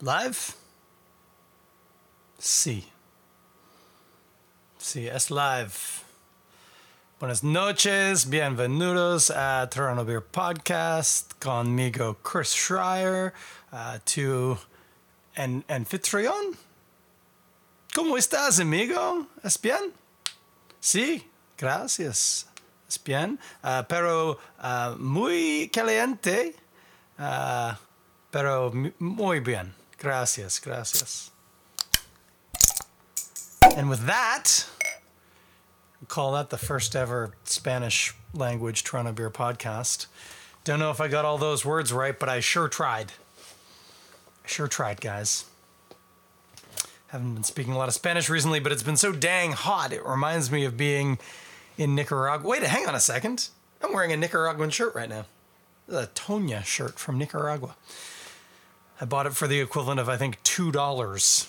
Live? Sí. Sí, es live. Buenas noches, bienvenidos a Toronto Beer Podcast conmigo Chris Schreier, uh, tu en anfitrión. ¿Cómo estás, amigo? ¿Es bien? Sí, gracias. Es bien, uh, pero uh, muy caliente, uh, pero muy bien. Gracias, gracias. And with that, we call that the first ever Spanish language Toronto Beer podcast. Don't know if I got all those words right, but I sure tried. I sure tried, guys. Haven't been speaking a lot of Spanish recently, but it's been so dang hot. It reminds me of being in Nicaragua. Wait, hang on a second. I'm wearing a Nicaraguan shirt right now. A Toña shirt from Nicaragua. I bought it for the equivalent of I think two dollars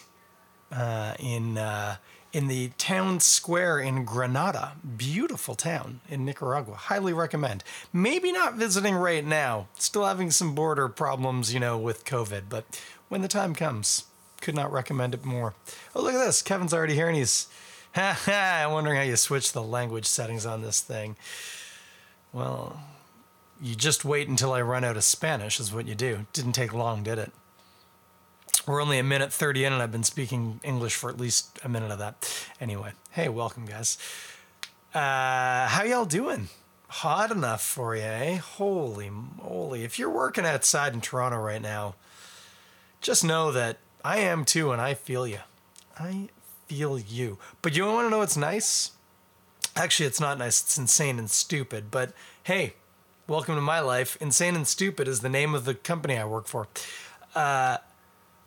uh, in uh, in the town square in Granada. Beautiful town in Nicaragua. Highly recommend. Maybe not visiting right now. Still having some border problems, you know, with COVID. But when the time comes, could not recommend it more. Oh, look at this. Kevin's already here and he's. I'm wondering how you switch the language settings on this thing. Well, you just wait until I run out of Spanish, is what you do. Didn't take long, did it? We're only a minute 30 in, and I've been speaking English for at least a minute of that. Anyway, hey, welcome, guys. Uh, how y'all doing? Hot enough for you, eh? Holy moly. If you're working outside in Toronto right now, just know that I am too, and I feel you. I feel you. But you want to know what's nice? Actually, it's not nice. It's insane and stupid. But hey, welcome to my life. Insane and Stupid is the name of the company I work for. Uh,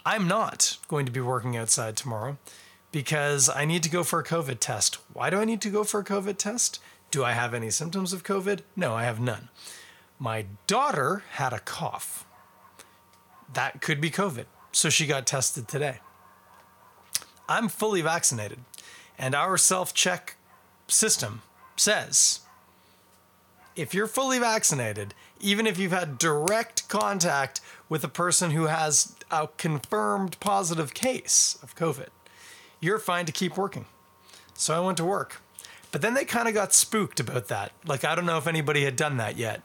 I'm not going to be working outside tomorrow because I need to go for a COVID test. Why do I need to go for a COVID test? Do I have any symptoms of COVID? No, I have none. My daughter had a cough. That could be COVID. So she got tested today. I'm fully vaccinated, and our self check system says if you're fully vaccinated, even if you've had direct contact with a person who has a confirmed positive case of COVID, you're fine to keep working. So I went to work. But then they kind of got spooked about that. Like, I don't know if anybody had done that yet.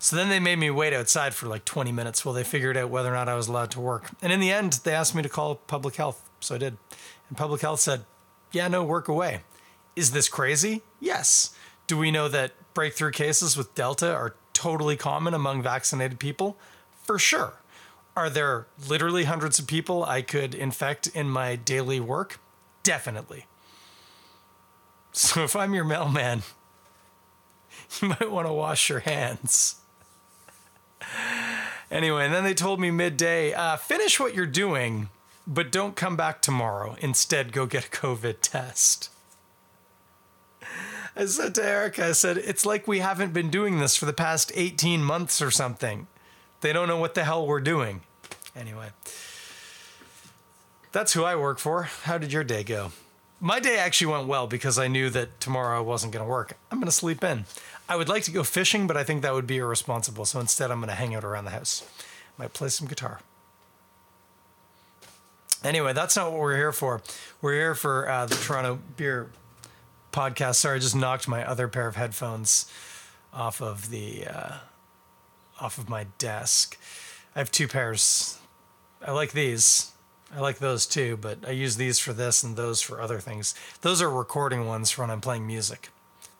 So then they made me wait outside for like 20 minutes while they figured out whether or not I was allowed to work. And in the end, they asked me to call public health. So I did. And public health said, yeah, no, work away. Is this crazy? Yes. Do we know that breakthrough cases with Delta are totally common among vaccinated people? For sure. Are there literally hundreds of people I could infect in my daily work? Definitely. So if I'm your mailman, you might want to wash your hands. Anyway, and then they told me midday uh, finish what you're doing, but don't come back tomorrow. Instead, go get a COVID test. I said to Erica, I said, it's like we haven't been doing this for the past 18 months or something. They don't know what the hell we're doing. Anyway, that's who I work for. How did your day go? My day actually went well because I knew that tomorrow I wasn't going to work. I'm going to sleep in. I would like to go fishing, but I think that would be irresponsible. So instead, I'm going to hang out around the house. Might play some guitar. Anyway, that's not what we're here for. We're here for uh, the Toronto Beer podcast. Sorry, I just knocked my other pair of headphones off of the uh, off of my desk. I have two pairs. I like these. I like those too, but I use these for this and those for other things. Those are recording ones for when I'm playing music.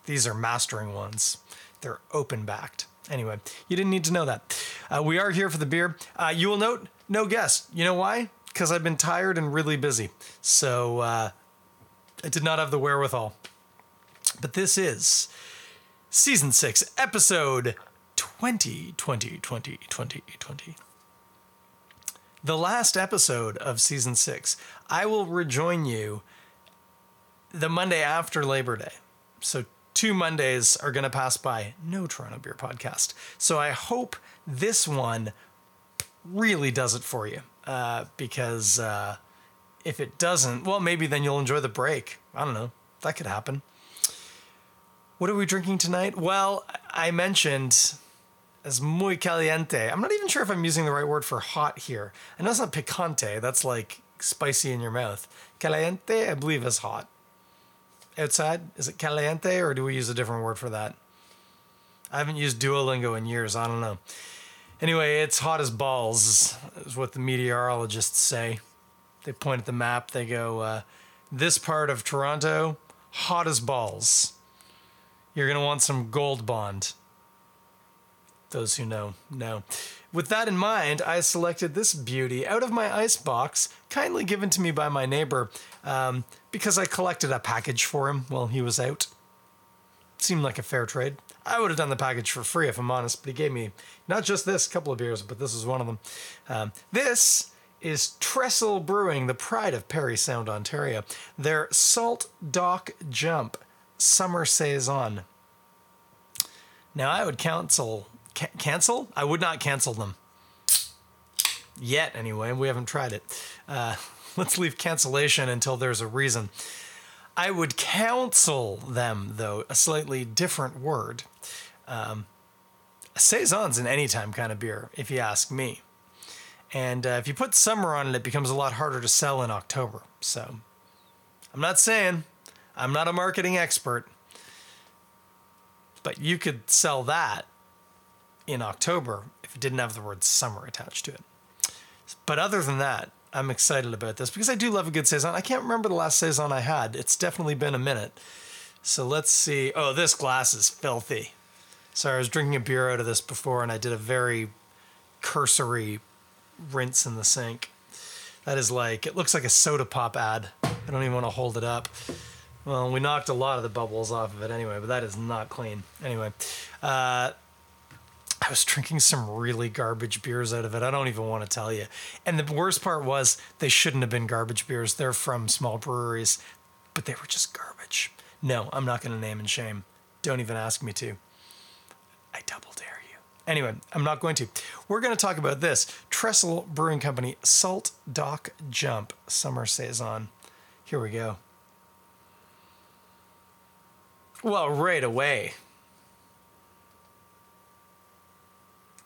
These are mastering ones. They're open backed. Anyway, you didn't need to know that. Uh, we are here for the beer. Uh, you will note no guest. You know why? Because I've been tired and really busy. So uh, I did not have the wherewithal. But this is season six, episode 20, 20, 20, 20, 20. The last episode of season six. I will rejoin you the Monday after Labor Day. So two Mondays are going to pass by. No Toronto Beer Podcast. So I hope this one really does it for you. Uh, because uh, if it doesn't, well, maybe then you'll enjoy the break. I don't know. That could happen. What are we drinking tonight? Well, I mentioned as muy caliente. I'm not even sure if I'm using the right word for hot here. I know it's not picante. That's like spicy in your mouth. Caliente, I believe, is hot. Outside, is it caliente or do we use a different word for that? I haven't used Duolingo in years. I don't know. Anyway, it's hot as balls, is what the meteorologists say. They point at the map, they go, uh, This part of Toronto, hot as balls. You're going to want some gold bond. Those who know, know. With that in mind, I selected this beauty out of my ice box, kindly given to me by my neighbor, um, because I collected a package for him while he was out. Seemed like a fair trade. I would have done the package for free if I'm honest, but he gave me not just this couple of beers, but this is one of them. Um, this is Trestle Brewing, the pride of Parry Sound, Ontario. Their Salt Dock Jump Summer Saison. Now, I would cancel. Ca- cancel? I would not cancel them. Yet, anyway. We haven't tried it. Uh, let's leave cancellation until there's a reason. I would counsel them, though, a slightly different word. Um, Saison's an anytime kind of beer, if you ask me. And uh, if you put summer on it, it becomes a lot harder to sell in October. So I'm not saying I'm not a marketing expert, but you could sell that in October if it didn't have the word summer attached to it. But other than that, I'm excited about this because I do love a good saison. I can't remember the last saison I had. It's definitely been a minute. So let's see. Oh, this glass is filthy. Sorry, I was drinking a beer out of this before and I did a very cursory rinse in the sink. That is like, it looks like a soda pop ad. I don't even want to hold it up. Well, we knocked a lot of the bubbles off of it anyway, but that is not clean. Anyway, uh, I was drinking some really garbage beers out of it. I don't even want to tell you. And the worst part was they shouldn't have been garbage beers. They're from small breweries, but they were just garbage. No, I'm not going to name and shame. Don't even ask me to. I double dare you. Anyway, I'm not going to. We're going to talk about this Trestle Brewing Company Salt Dock Jump Summer Saison. Here we go. Well, right away.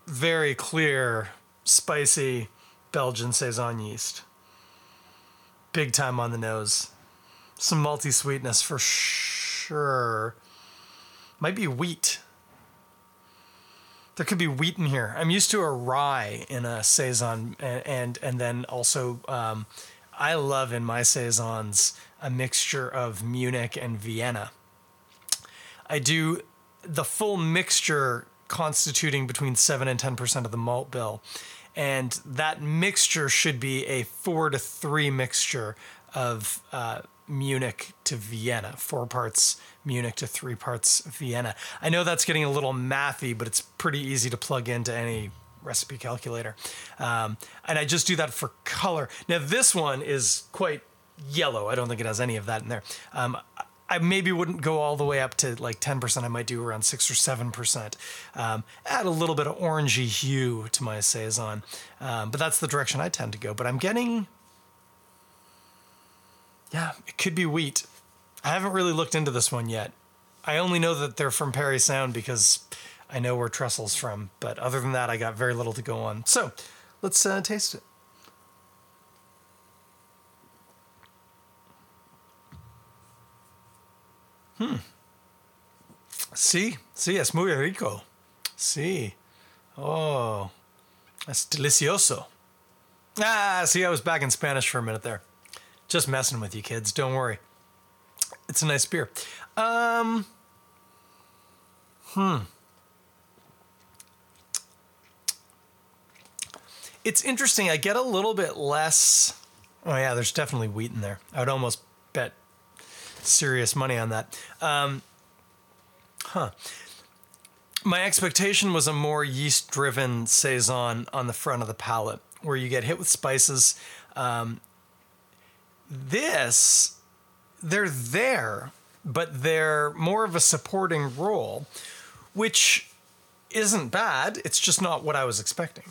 Very clear, spicy Belgian Saison yeast. Big time on the nose. Some malty sweetness for sure. Might be wheat. There could be wheat in here. I'm used to a rye in a saison, and and, and then also um, I love in my saisons a mixture of Munich and Vienna. I do the full mixture constituting between 7 and 10% of the malt bill. And that mixture should be a 4 to 3 mixture of uh, Munich to Vienna, four parts Munich to three parts Vienna. I know that's getting a little mathy, but it's pretty easy to plug into any recipe calculator. Um, and I just do that for color. Now, this one is quite yellow. I don't think it has any of that in there. Um, I maybe wouldn't go all the way up to like 10%. I might do around 6 or 7%. Um, add a little bit of orangey hue to my Saison. Um, but that's the direction I tend to go. But I'm getting. Yeah, it could be wheat. I haven't really looked into this one yet. I only know that they're from Parry Sound because I know where Trestle's from. But other than that, I got very little to go on. So let's uh, taste it. Hmm. Sí, sí, es muy rico. Sí. Oh, es delicioso. Ah, see, I was back in Spanish for a minute there. Just messing with you kids. Don't worry. It's a nice beer. Um, hmm. It's interesting. I get a little bit less. Oh, yeah, there's definitely wheat in there. I would almost serious money on that. Um, huh. My expectation was a more yeast driven Saison on the front of the palate where you get hit with spices. Um, this, they're there, but they're more of a supporting role, which isn't bad. It's just not what I was expecting.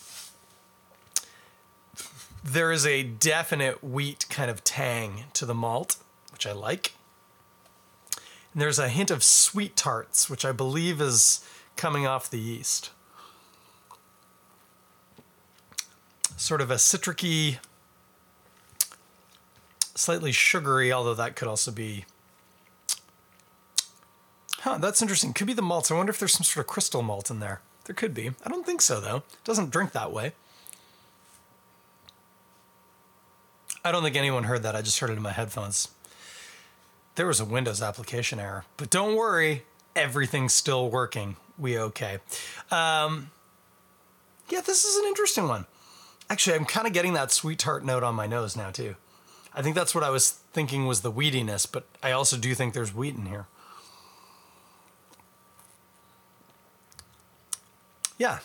There is a definite wheat kind of tang to the malt, which I like. And there's a hint of sweet tarts, which I believe is coming off the yeast. sort of a citricy, slightly sugary, although that could also be. Huh, that's interesting. Could be the malts. I wonder if there's some sort of crystal malt in there. There could be. I don't think so, though. It doesn't drink that way. I don't think anyone heard that. I just heard it in my headphones. There was a Windows application error, but don't worry, everything's still working. We okay. Um, yeah, this is an interesting one. Actually, I'm kind of getting that sweet tart note on my nose now too. I think that's what I was thinking was the wheatiness, but I also do think there's wheat in here. Yeah.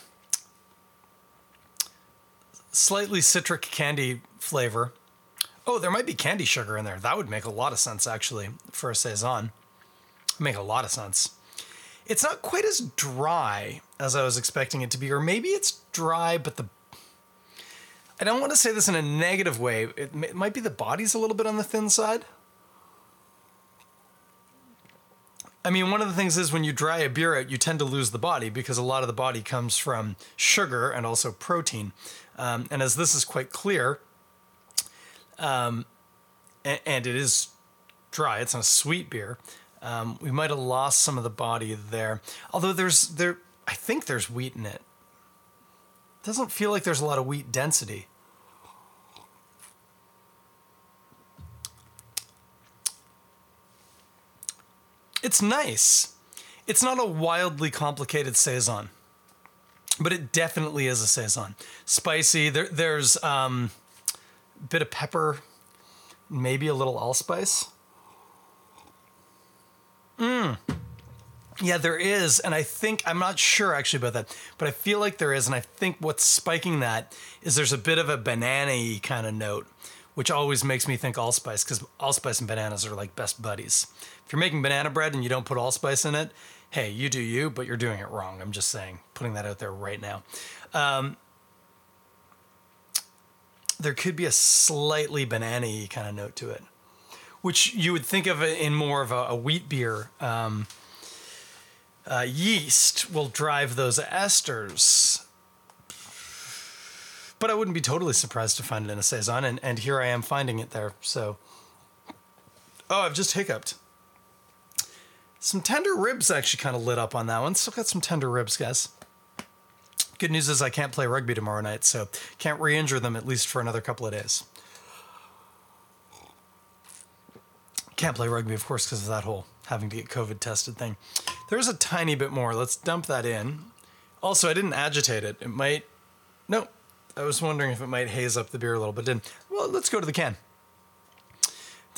Slightly citric candy flavor. Oh, there might be candi sugar in there. That would make a lot of sense, actually, for a Saison. Make a lot of sense. It's not quite as dry as I was expecting it to be, or maybe it's dry, but the. I don't want to say this in a negative way. It, it might be the body's a little bit on the thin side. I mean, one of the things is when you dry a beer out, you tend to lose the body because a lot of the body comes from sugar and also protein. Um, and as this is quite clear, um, and, and, it is dry. It's not a sweet beer. Um, we might have lost some of the body there. Although there's there, I think there's wheat in it. Doesn't feel like there's a lot of wheat density. It's nice. It's not a wildly complicated saison, but it definitely is a saison. Spicy. There, there's um, bit of pepper, maybe a little allspice. Mmm. Yeah, there is, and I think I'm not sure actually about that, but I feel like there is, and I think what's spiking that is there's a bit of a banana-y kind of note, which always makes me think allspice because allspice and bananas are like best buddies. If you're making banana bread and you don't put allspice in it, hey, you do you, but you're doing it wrong. I'm just saying, putting that out there right now. Um, there could be a slightly banana kind of note to it, which you would think of in more of a, a wheat beer. Um, uh, yeast will drive those esters. But I wouldn't be totally surprised to find it in a saison, and, and here I am finding it there. So, oh, I've just hiccuped. Some tender ribs actually kind of lit up on that one. Still got some tender ribs, guys. Good news is I can't play rugby tomorrow night, so can't re injure them at least for another couple of days. Can't play rugby, of course, because of that whole having to get COVID tested thing. There's a tiny bit more. Let's dump that in. Also, I didn't agitate it. It might. No, I was wondering if it might haze up the beer a little, but didn't. Well, let's go to the can.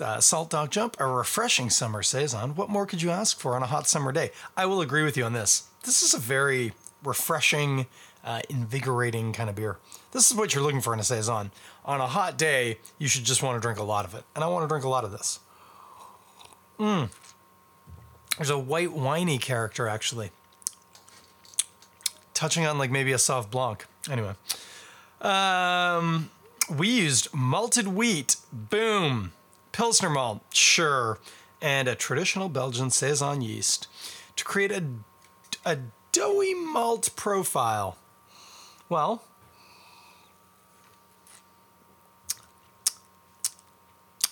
Uh, Salt Dock Jump, a refreshing summer saison. What more could you ask for on a hot summer day? I will agree with you on this. This is a very refreshing, uh, invigorating kind of beer. This is what you're looking for in a saison. On a hot day, you should just want to drink a lot of it, and I want to drink a lot of this. Mmm. There's a white winey character actually, touching on like maybe a Sauv Blanc. Anyway, um, we used malted wheat. Boom. Pilsner malt, sure, and a traditional Belgian saison yeast to create a, a doughy malt profile. Well,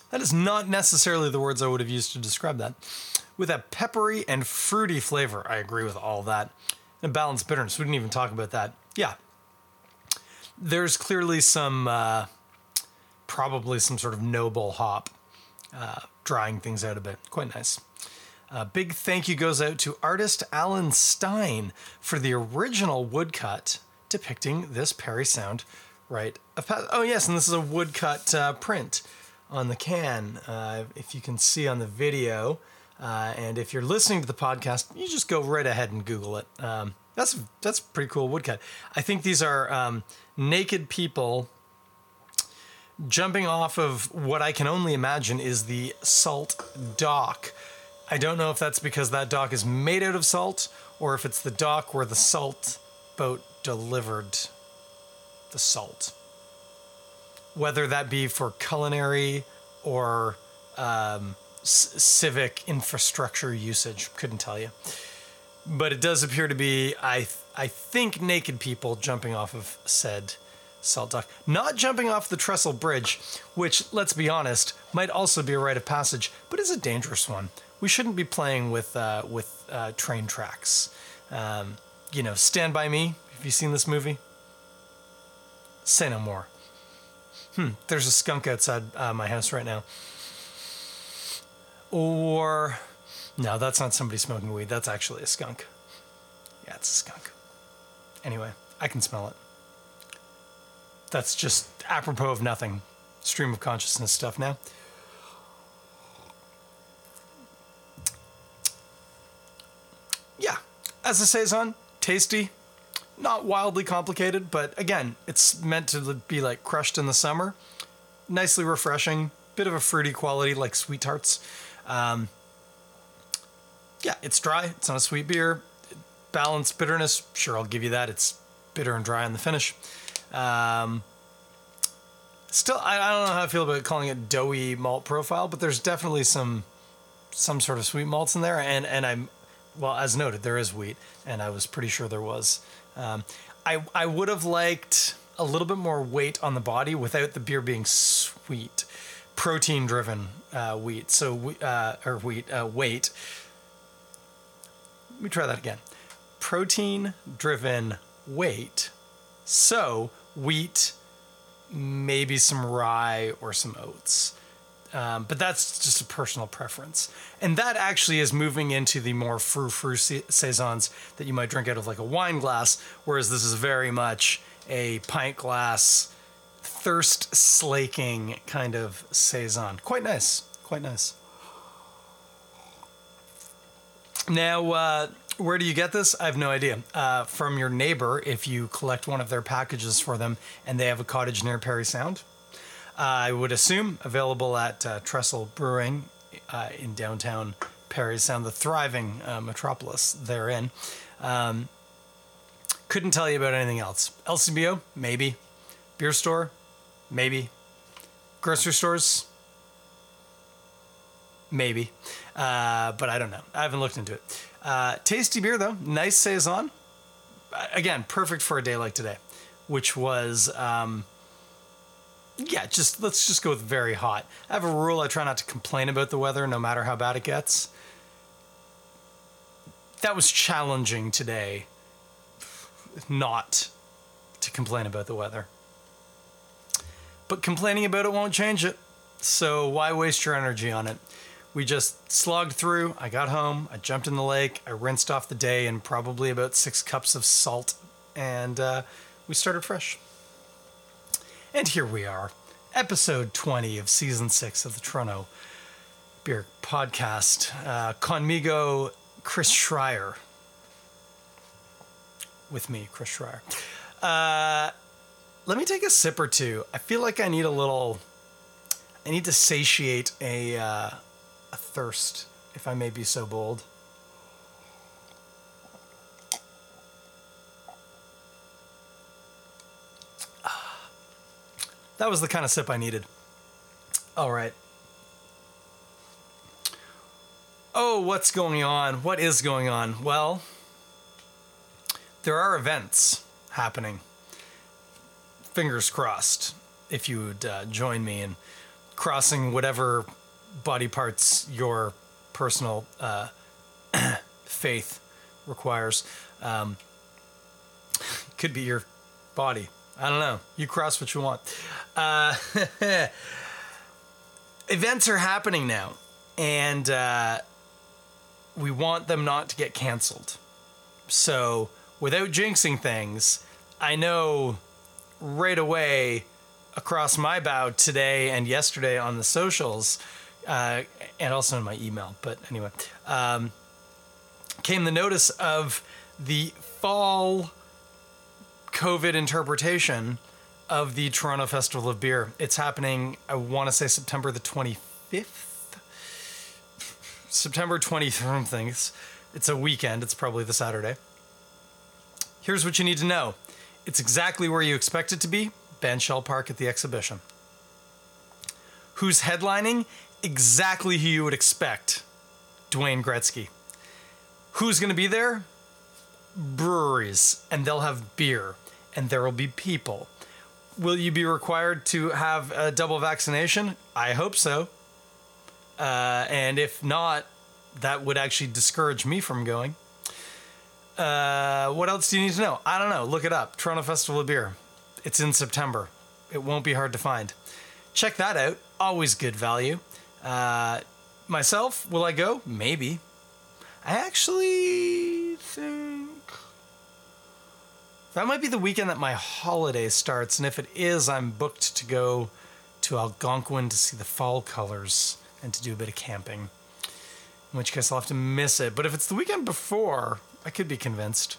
that is not necessarily the words I would have used to describe that. With a peppery and fruity flavor, I agree with all that. And balanced bitterness, we didn't even talk about that. Yeah. There's clearly some, uh, probably some sort of noble hop uh, drying things out a bit. Quite nice. A big thank you goes out to artist Alan Stein for the original woodcut depicting this Parry Sound right. Oh, yes, and this is a woodcut uh, print on the can. Uh, if you can see on the video, uh, and if you're listening to the podcast, you just go right ahead and Google it. Um, that's that's pretty cool woodcut. I think these are um, naked people jumping off of what I can only imagine is the salt dock. I don't know if that's because that dock is made out of salt or if it's the dock where the salt boat delivered the salt. Whether that be for culinary or um, c- civic infrastructure usage, couldn't tell you. But it does appear to be, I, th- I think, naked people jumping off of said Salt Dock. Not jumping off the Trestle Bridge, which, let's be honest, might also be a rite of passage, but is a dangerous one. We shouldn't be playing with uh, with uh, train tracks. Um, you know, Stand By Me. Have you seen this movie? Say no more. Hmm, there's a skunk outside uh, my house right now. Or, no, that's not somebody smoking weed. That's actually a skunk. Yeah, it's a skunk. Anyway, I can smell it. That's just apropos of nothing. Stream of consciousness stuff now. Yeah, as a saison, tasty, not wildly complicated, but again, it's meant to be like crushed in the summer. Nicely refreshing, bit of a fruity quality like sweet tarts. Um, yeah, it's dry. It's not a sweet beer. Balanced bitterness, sure, I'll give you that. It's bitter and dry on the finish. Um, still, I, I don't know how I feel about calling it doughy malt profile, but there's definitely some some sort of sweet malts in there, and and I'm well, as noted, there is wheat, and I was pretty sure there was. Um, I I would have liked a little bit more weight on the body without the beer being sweet, protein driven uh, wheat. So uh, or wheat uh, weight. Let me try that again. Protein driven weight. So wheat, maybe some rye or some oats. Um, but that's just a personal preference. And that actually is moving into the more frou frou saisons that you might drink out of like a wine glass, whereas this is very much a pint glass, thirst slaking kind of saison. Quite nice. Quite nice. Now, uh, where do you get this? I have no idea. Uh, from your neighbor, if you collect one of their packages for them and they have a cottage near Parry Sound. Uh, I would assume available at uh, Trestle Brewing uh, in downtown Parry Sound, the thriving uh, metropolis therein. Um, couldn't tell you about anything else. LCBO, maybe. Beer store, maybe. Grocery stores, maybe. Uh, but I don't know. I haven't looked into it. Uh, tasty beer though, nice saison. Again, perfect for a day like today, which was. Um, yeah, just let's just go with very hot. I have a rule I try not to complain about the weather no matter how bad it gets. That was challenging today not to complain about the weather. But complaining about it won't change it. So why waste your energy on it? We just slogged through. I got home. I jumped in the lake. I rinsed off the day in probably about six cups of salt. And uh, we started fresh. And here we are, episode 20 of season six of the Toronto Beer Podcast. Uh, conmigo, Chris Schreier. With me, Chris Schreier. Uh, let me take a sip or two. I feel like I need a little. I need to satiate a uh, a thirst, if I may be so bold. That was the kind of sip I needed. All right. Oh, what's going on? What is going on? Well, there are events happening. Fingers crossed if you would uh, join me in crossing whatever body parts your personal uh, faith requires. Um, could be your body. I don't know. You cross what you want. Uh, events are happening now, and uh, we want them not to get canceled. So, without jinxing things, I know right away across my bow today and yesterday on the socials, uh, and also in my email. But anyway, um, came the notice of the fall COVID interpretation of the Toronto Festival of Beer. It's happening, I want to say September the 25th? September 23rd, things. It's a weekend, it's probably the Saturday. Here's what you need to know it's exactly where you expect it to be Bandshell Park at the exhibition. Who's headlining? Exactly who you would expect Dwayne Gretzky. Who's going to be there? Breweries, and they'll have beer and there will be people. will you be required to have a double vaccination? I hope so. Uh, and if not, that would actually discourage me from going. Uh, what else do you need to know? I don't know. Look it up. Toronto Festival of Beer. It's in September. It won't be hard to find. Check that out. Always good value. Uh, myself, will I go? Maybe. I actually think that might be the weekend that my holiday starts, and if it is, I'm booked to go to Algonquin to see the fall colors and to do a bit of camping. In which case, I'll have to miss it. But if it's the weekend before, I could be convinced.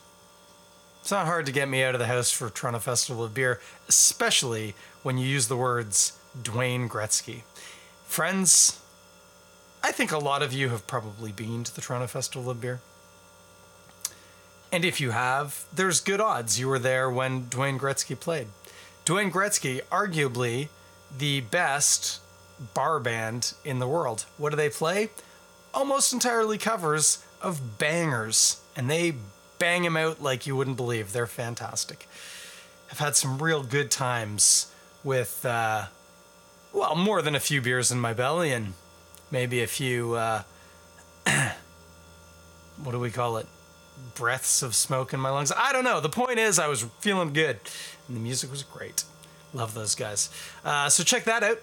It's not hard to get me out of the house for Toronto Festival of Beer, especially when you use the words Dwayne Gretzky. Friends, I think a lot of you have probably been to the Toronto Festival of Beer. And if you have, there's good odds you were there when Dwayne Gretzky played. Dwayne Gretzky, arguably the best bar band in the world. What do they play? Almost entirely covers of bangers, and they bang them out like you wouldn't believe. They're fantastic. I've had some real good times with, uh, well, more than a few beers in my belly and maybe a few, uh, what do we call it? Breaths of smoke in my lungs. I don't know. The point is, I was feeling good, and the music was great. Love those guys. Uh, so check that out.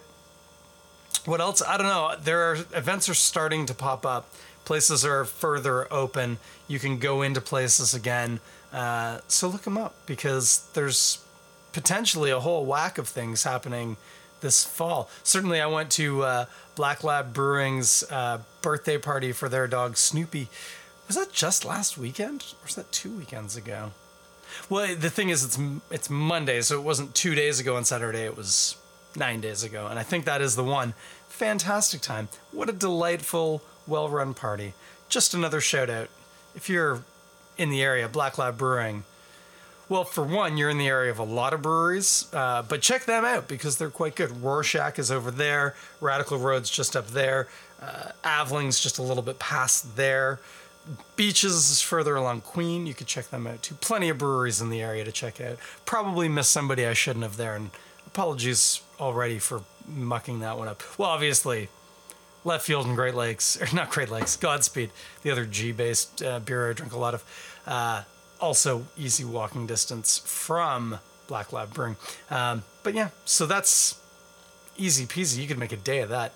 What else? I don't know. There are events are starting to pop up. Places are further open. You can go into places again. Uh, so look them up because there's potentially a whole whack of things happening this fall. Certainly, I went to uh, Black Lab Brewing's uh, birthday party for their dog Snoopy. Was that just last weekend, or was that two weekends ago? Well, the thing is, it's it's Monday, so it wasn't two days ago on Saturday. It was nine days ago, and I think that is the one. Fantastic time! What a delightful, well-run party. Just another shout out. If you're in the area, Black Lab Brewing. Well, for one, you're in the area of a lot of breweries, uh, but check them out because they're quite good. Rorschach is over there, Radical Road's just up there, uh, Avling's just a little bit past there. Beaches further along Queen. You could check them out too. Plenty of breweries in the area to check out. Probably missed somebody I shouldn't have there, and apologies already for mucking that one up. Well, obviously, Left Field and Great Lakes, or not Great Lakes, Godspeed, the other G based uh, beer I drink a lot of. Uh, also, easy walking distance from Black Lab Brewing. Um, but yeah, so that's easy peasy. You could make a day of that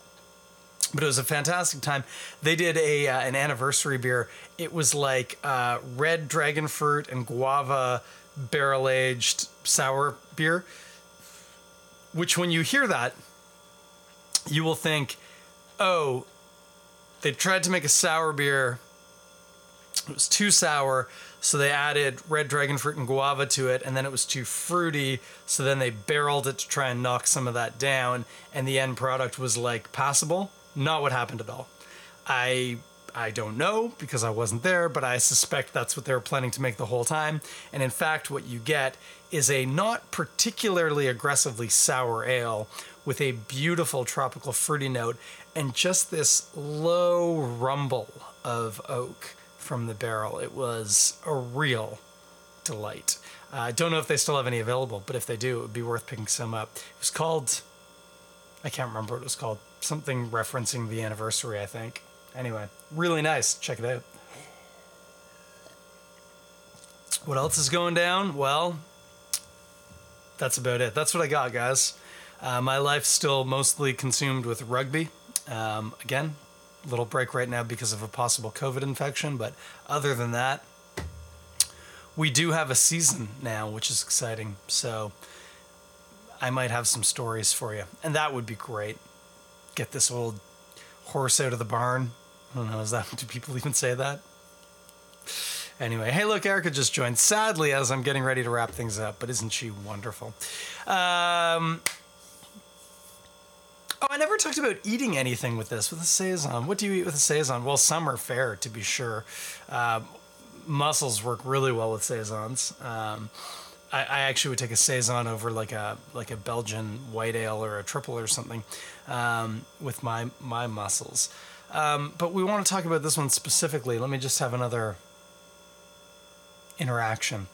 but it was a fantastic time. They did a uh, an anniversary beer. It was like uh, red dragon fruit and guava barrel aged sour beer. Which, when you hear that, you will think, "Oh, they tried to make a sour beer. It was too sour, so they added red dragon fruit and guava to it, and then it was too fruity, so then they barreled it to try and knock some of that down, and the end product was like passable." Not what happened at all. I I don't know because I wasn't there, but I suspect that's what they were planning to make the whole time. And in fact, what you get is a not particularly aggressively sour ale with a beautiful tropical fruity note and just this low rumble of oak from the barrel. It was a real delight. Uh, I don't know if they still have any available, but if they do, it would be worth picking some up. It was called, I can't remember what it was called something referencing the anniversary, I think. Anyway, really nice. Check it out. What else is going down? Well, that's about it. That's what I got, guys. Uh, my life's still mostly consumed with rugby. Um, again, little break right now because of a possible COVID infection, but other than that, we do have a season now, which is exciting. So I might have some stories for you, and that would be great get this old horse out of the barn. I don't know, is that, do people even say that? Anyway, hey, look, Erica just joined. Sadly, as I'm getting ready to wrap things up, but isn't she wonderful? Um, oh, I never talked about eating anything with this, with a saison. What do you eat with a saison? Well, some are fair, to be sure. Um, mussels work really well with saisons. Um, I, I, actually would take a saison over like a like a Belgian white ale or a triple or something um, with my my mussels. Um, but we want to talk about this one specifically. Let me just have another interaction.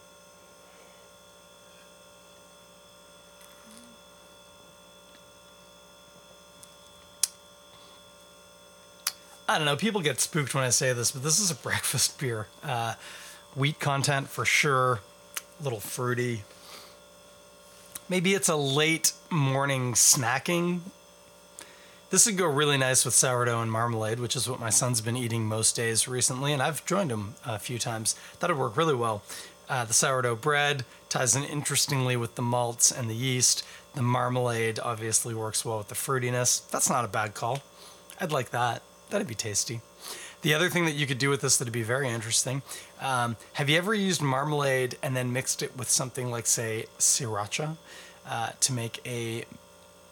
I don't know. People get spooked when I say this, but this is a breakfast beer. Uh, wheat content for sure little fruity. Maybe it's a late morning snacking. This would go really nice with sourdough and marmalade, which is what my son's been eating most days recently, and I've joined him a few times. That would work really well. Uh, the sourdough bread ties in interestingly with the malts and the yeast. The marmalade obviously works well with the fruitiness. That's not a bad call. I'd like that. That'd be tasty. The other thing that you could do with this that'd be very interesting um, have you ever used marmalade and then mixed it with something like, say, sriracha uh, to make a,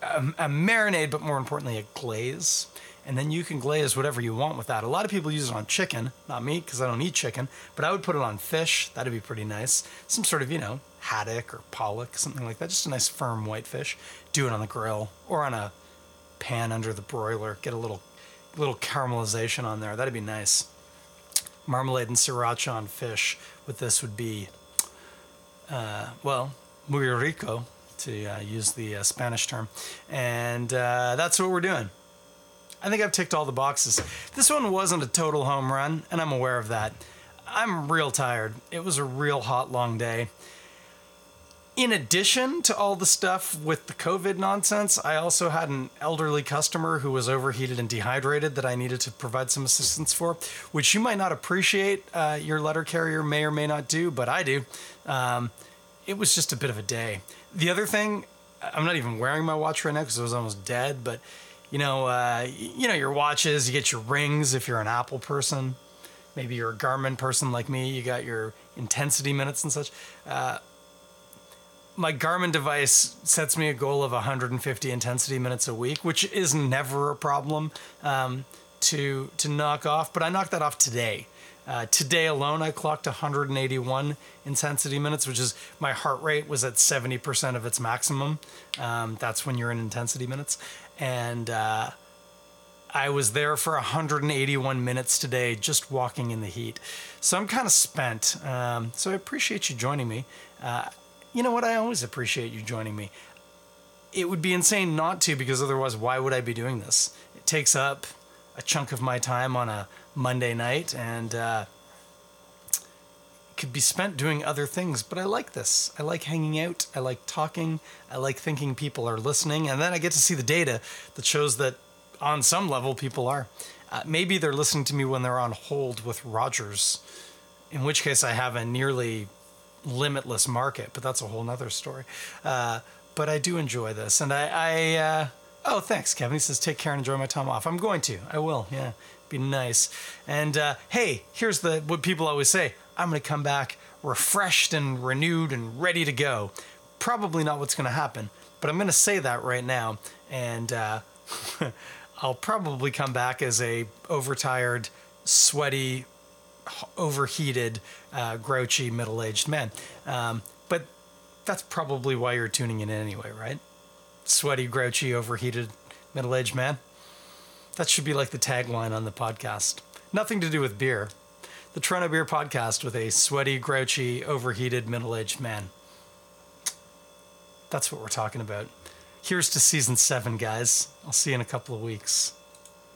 a, a marinade, but more importantly, a glaze? And then you can glaze whatever you want with that. A lot of people use it on chicken, not me because I don't eat chicken, but I would put it on fish. That'd be pretty nice. Some sort of, you know, haddock or pollock, something like that. Just a nice firm white fish. Do it on the grill or on a pan under the broiler. Get a little little caramelization on there. That'd be nice. Marmalade and sriracha on fish with this would be, uh, well, muy rico, to uh, use the uh, Spanish term. And uh, that's what we're doing. I think I've ticked all the boxes. This one wasn't a total home run, and I'm aware of that. I'm real tired. It was a real hot, long day in addition to all the stuff with the COVID nonsense, I also had an elderly customer who was overheated and dehydrated that I needed to provide some assistance for, which you might not appreciate. Uh, your letter carrier may or may not do, but I do. Um, it was just a bit of a day. The other thing, I'm not even wearing my watch right now because it was almost dead, but you know, uh, you know your watches. You get your rings if you're an Apple person. Maybe you're a Garmin person like me. You got your intensity minutes and such. Uh, my Garmin device sets me a goal of 150 intensity minutes a week, which is never a problem um, to to knock off. But I knocked that off today. Uh, today alone, I clocked 181 intensity minutes, which is my heart rate was at 70% of its maximum. Um, that's when you're in intensity minutes, and uh, I was there for 181 minutes today, just walking in the heat. So I'm kind of spent. Um, so I appreciate you joining me. Uh, you know what? I always appreciate you joining me. It would be insane not to because otherwise, why would I be doing this? It takes up a chunk of my time on a Monday night and uh, could be spent doing other things. But I like this. I like hanging out. I like talking. I like thinking people are listening. And then I get to see the data that shows that on some level people are. Uh, maybe they're listening to me when they're on hold with Rogers, in which case I have a nearly limitless market, but that's a whole nother story. Uh, but I do enjoy this, and I, I uh, oh, thanks, Kevin. He says, take care and enjoy my time off. I'm going to. I will. Yeah, be nice. And uh, hey, here's the what people always say. I'm going to come back refreshed and renewed and ready to go. Probably not what's going to happen, but I'm going to say that right now, and uh, I'll probably come back as a overtired, sweaty, overheated, uh, grouchy, middle aged man. Um, but that's probably why you're tuning in anyway, right? Sweaty, grouchy, overheated, middle aged man. That should be like the tagline on the podcast. Nothing to do with beer. The Toronto Beer Podcast with a sweaty, grouchy, overheated, middle aged man. That's what we're talking about. Here's to season seven, guys. I'll see you in a couple of weeks.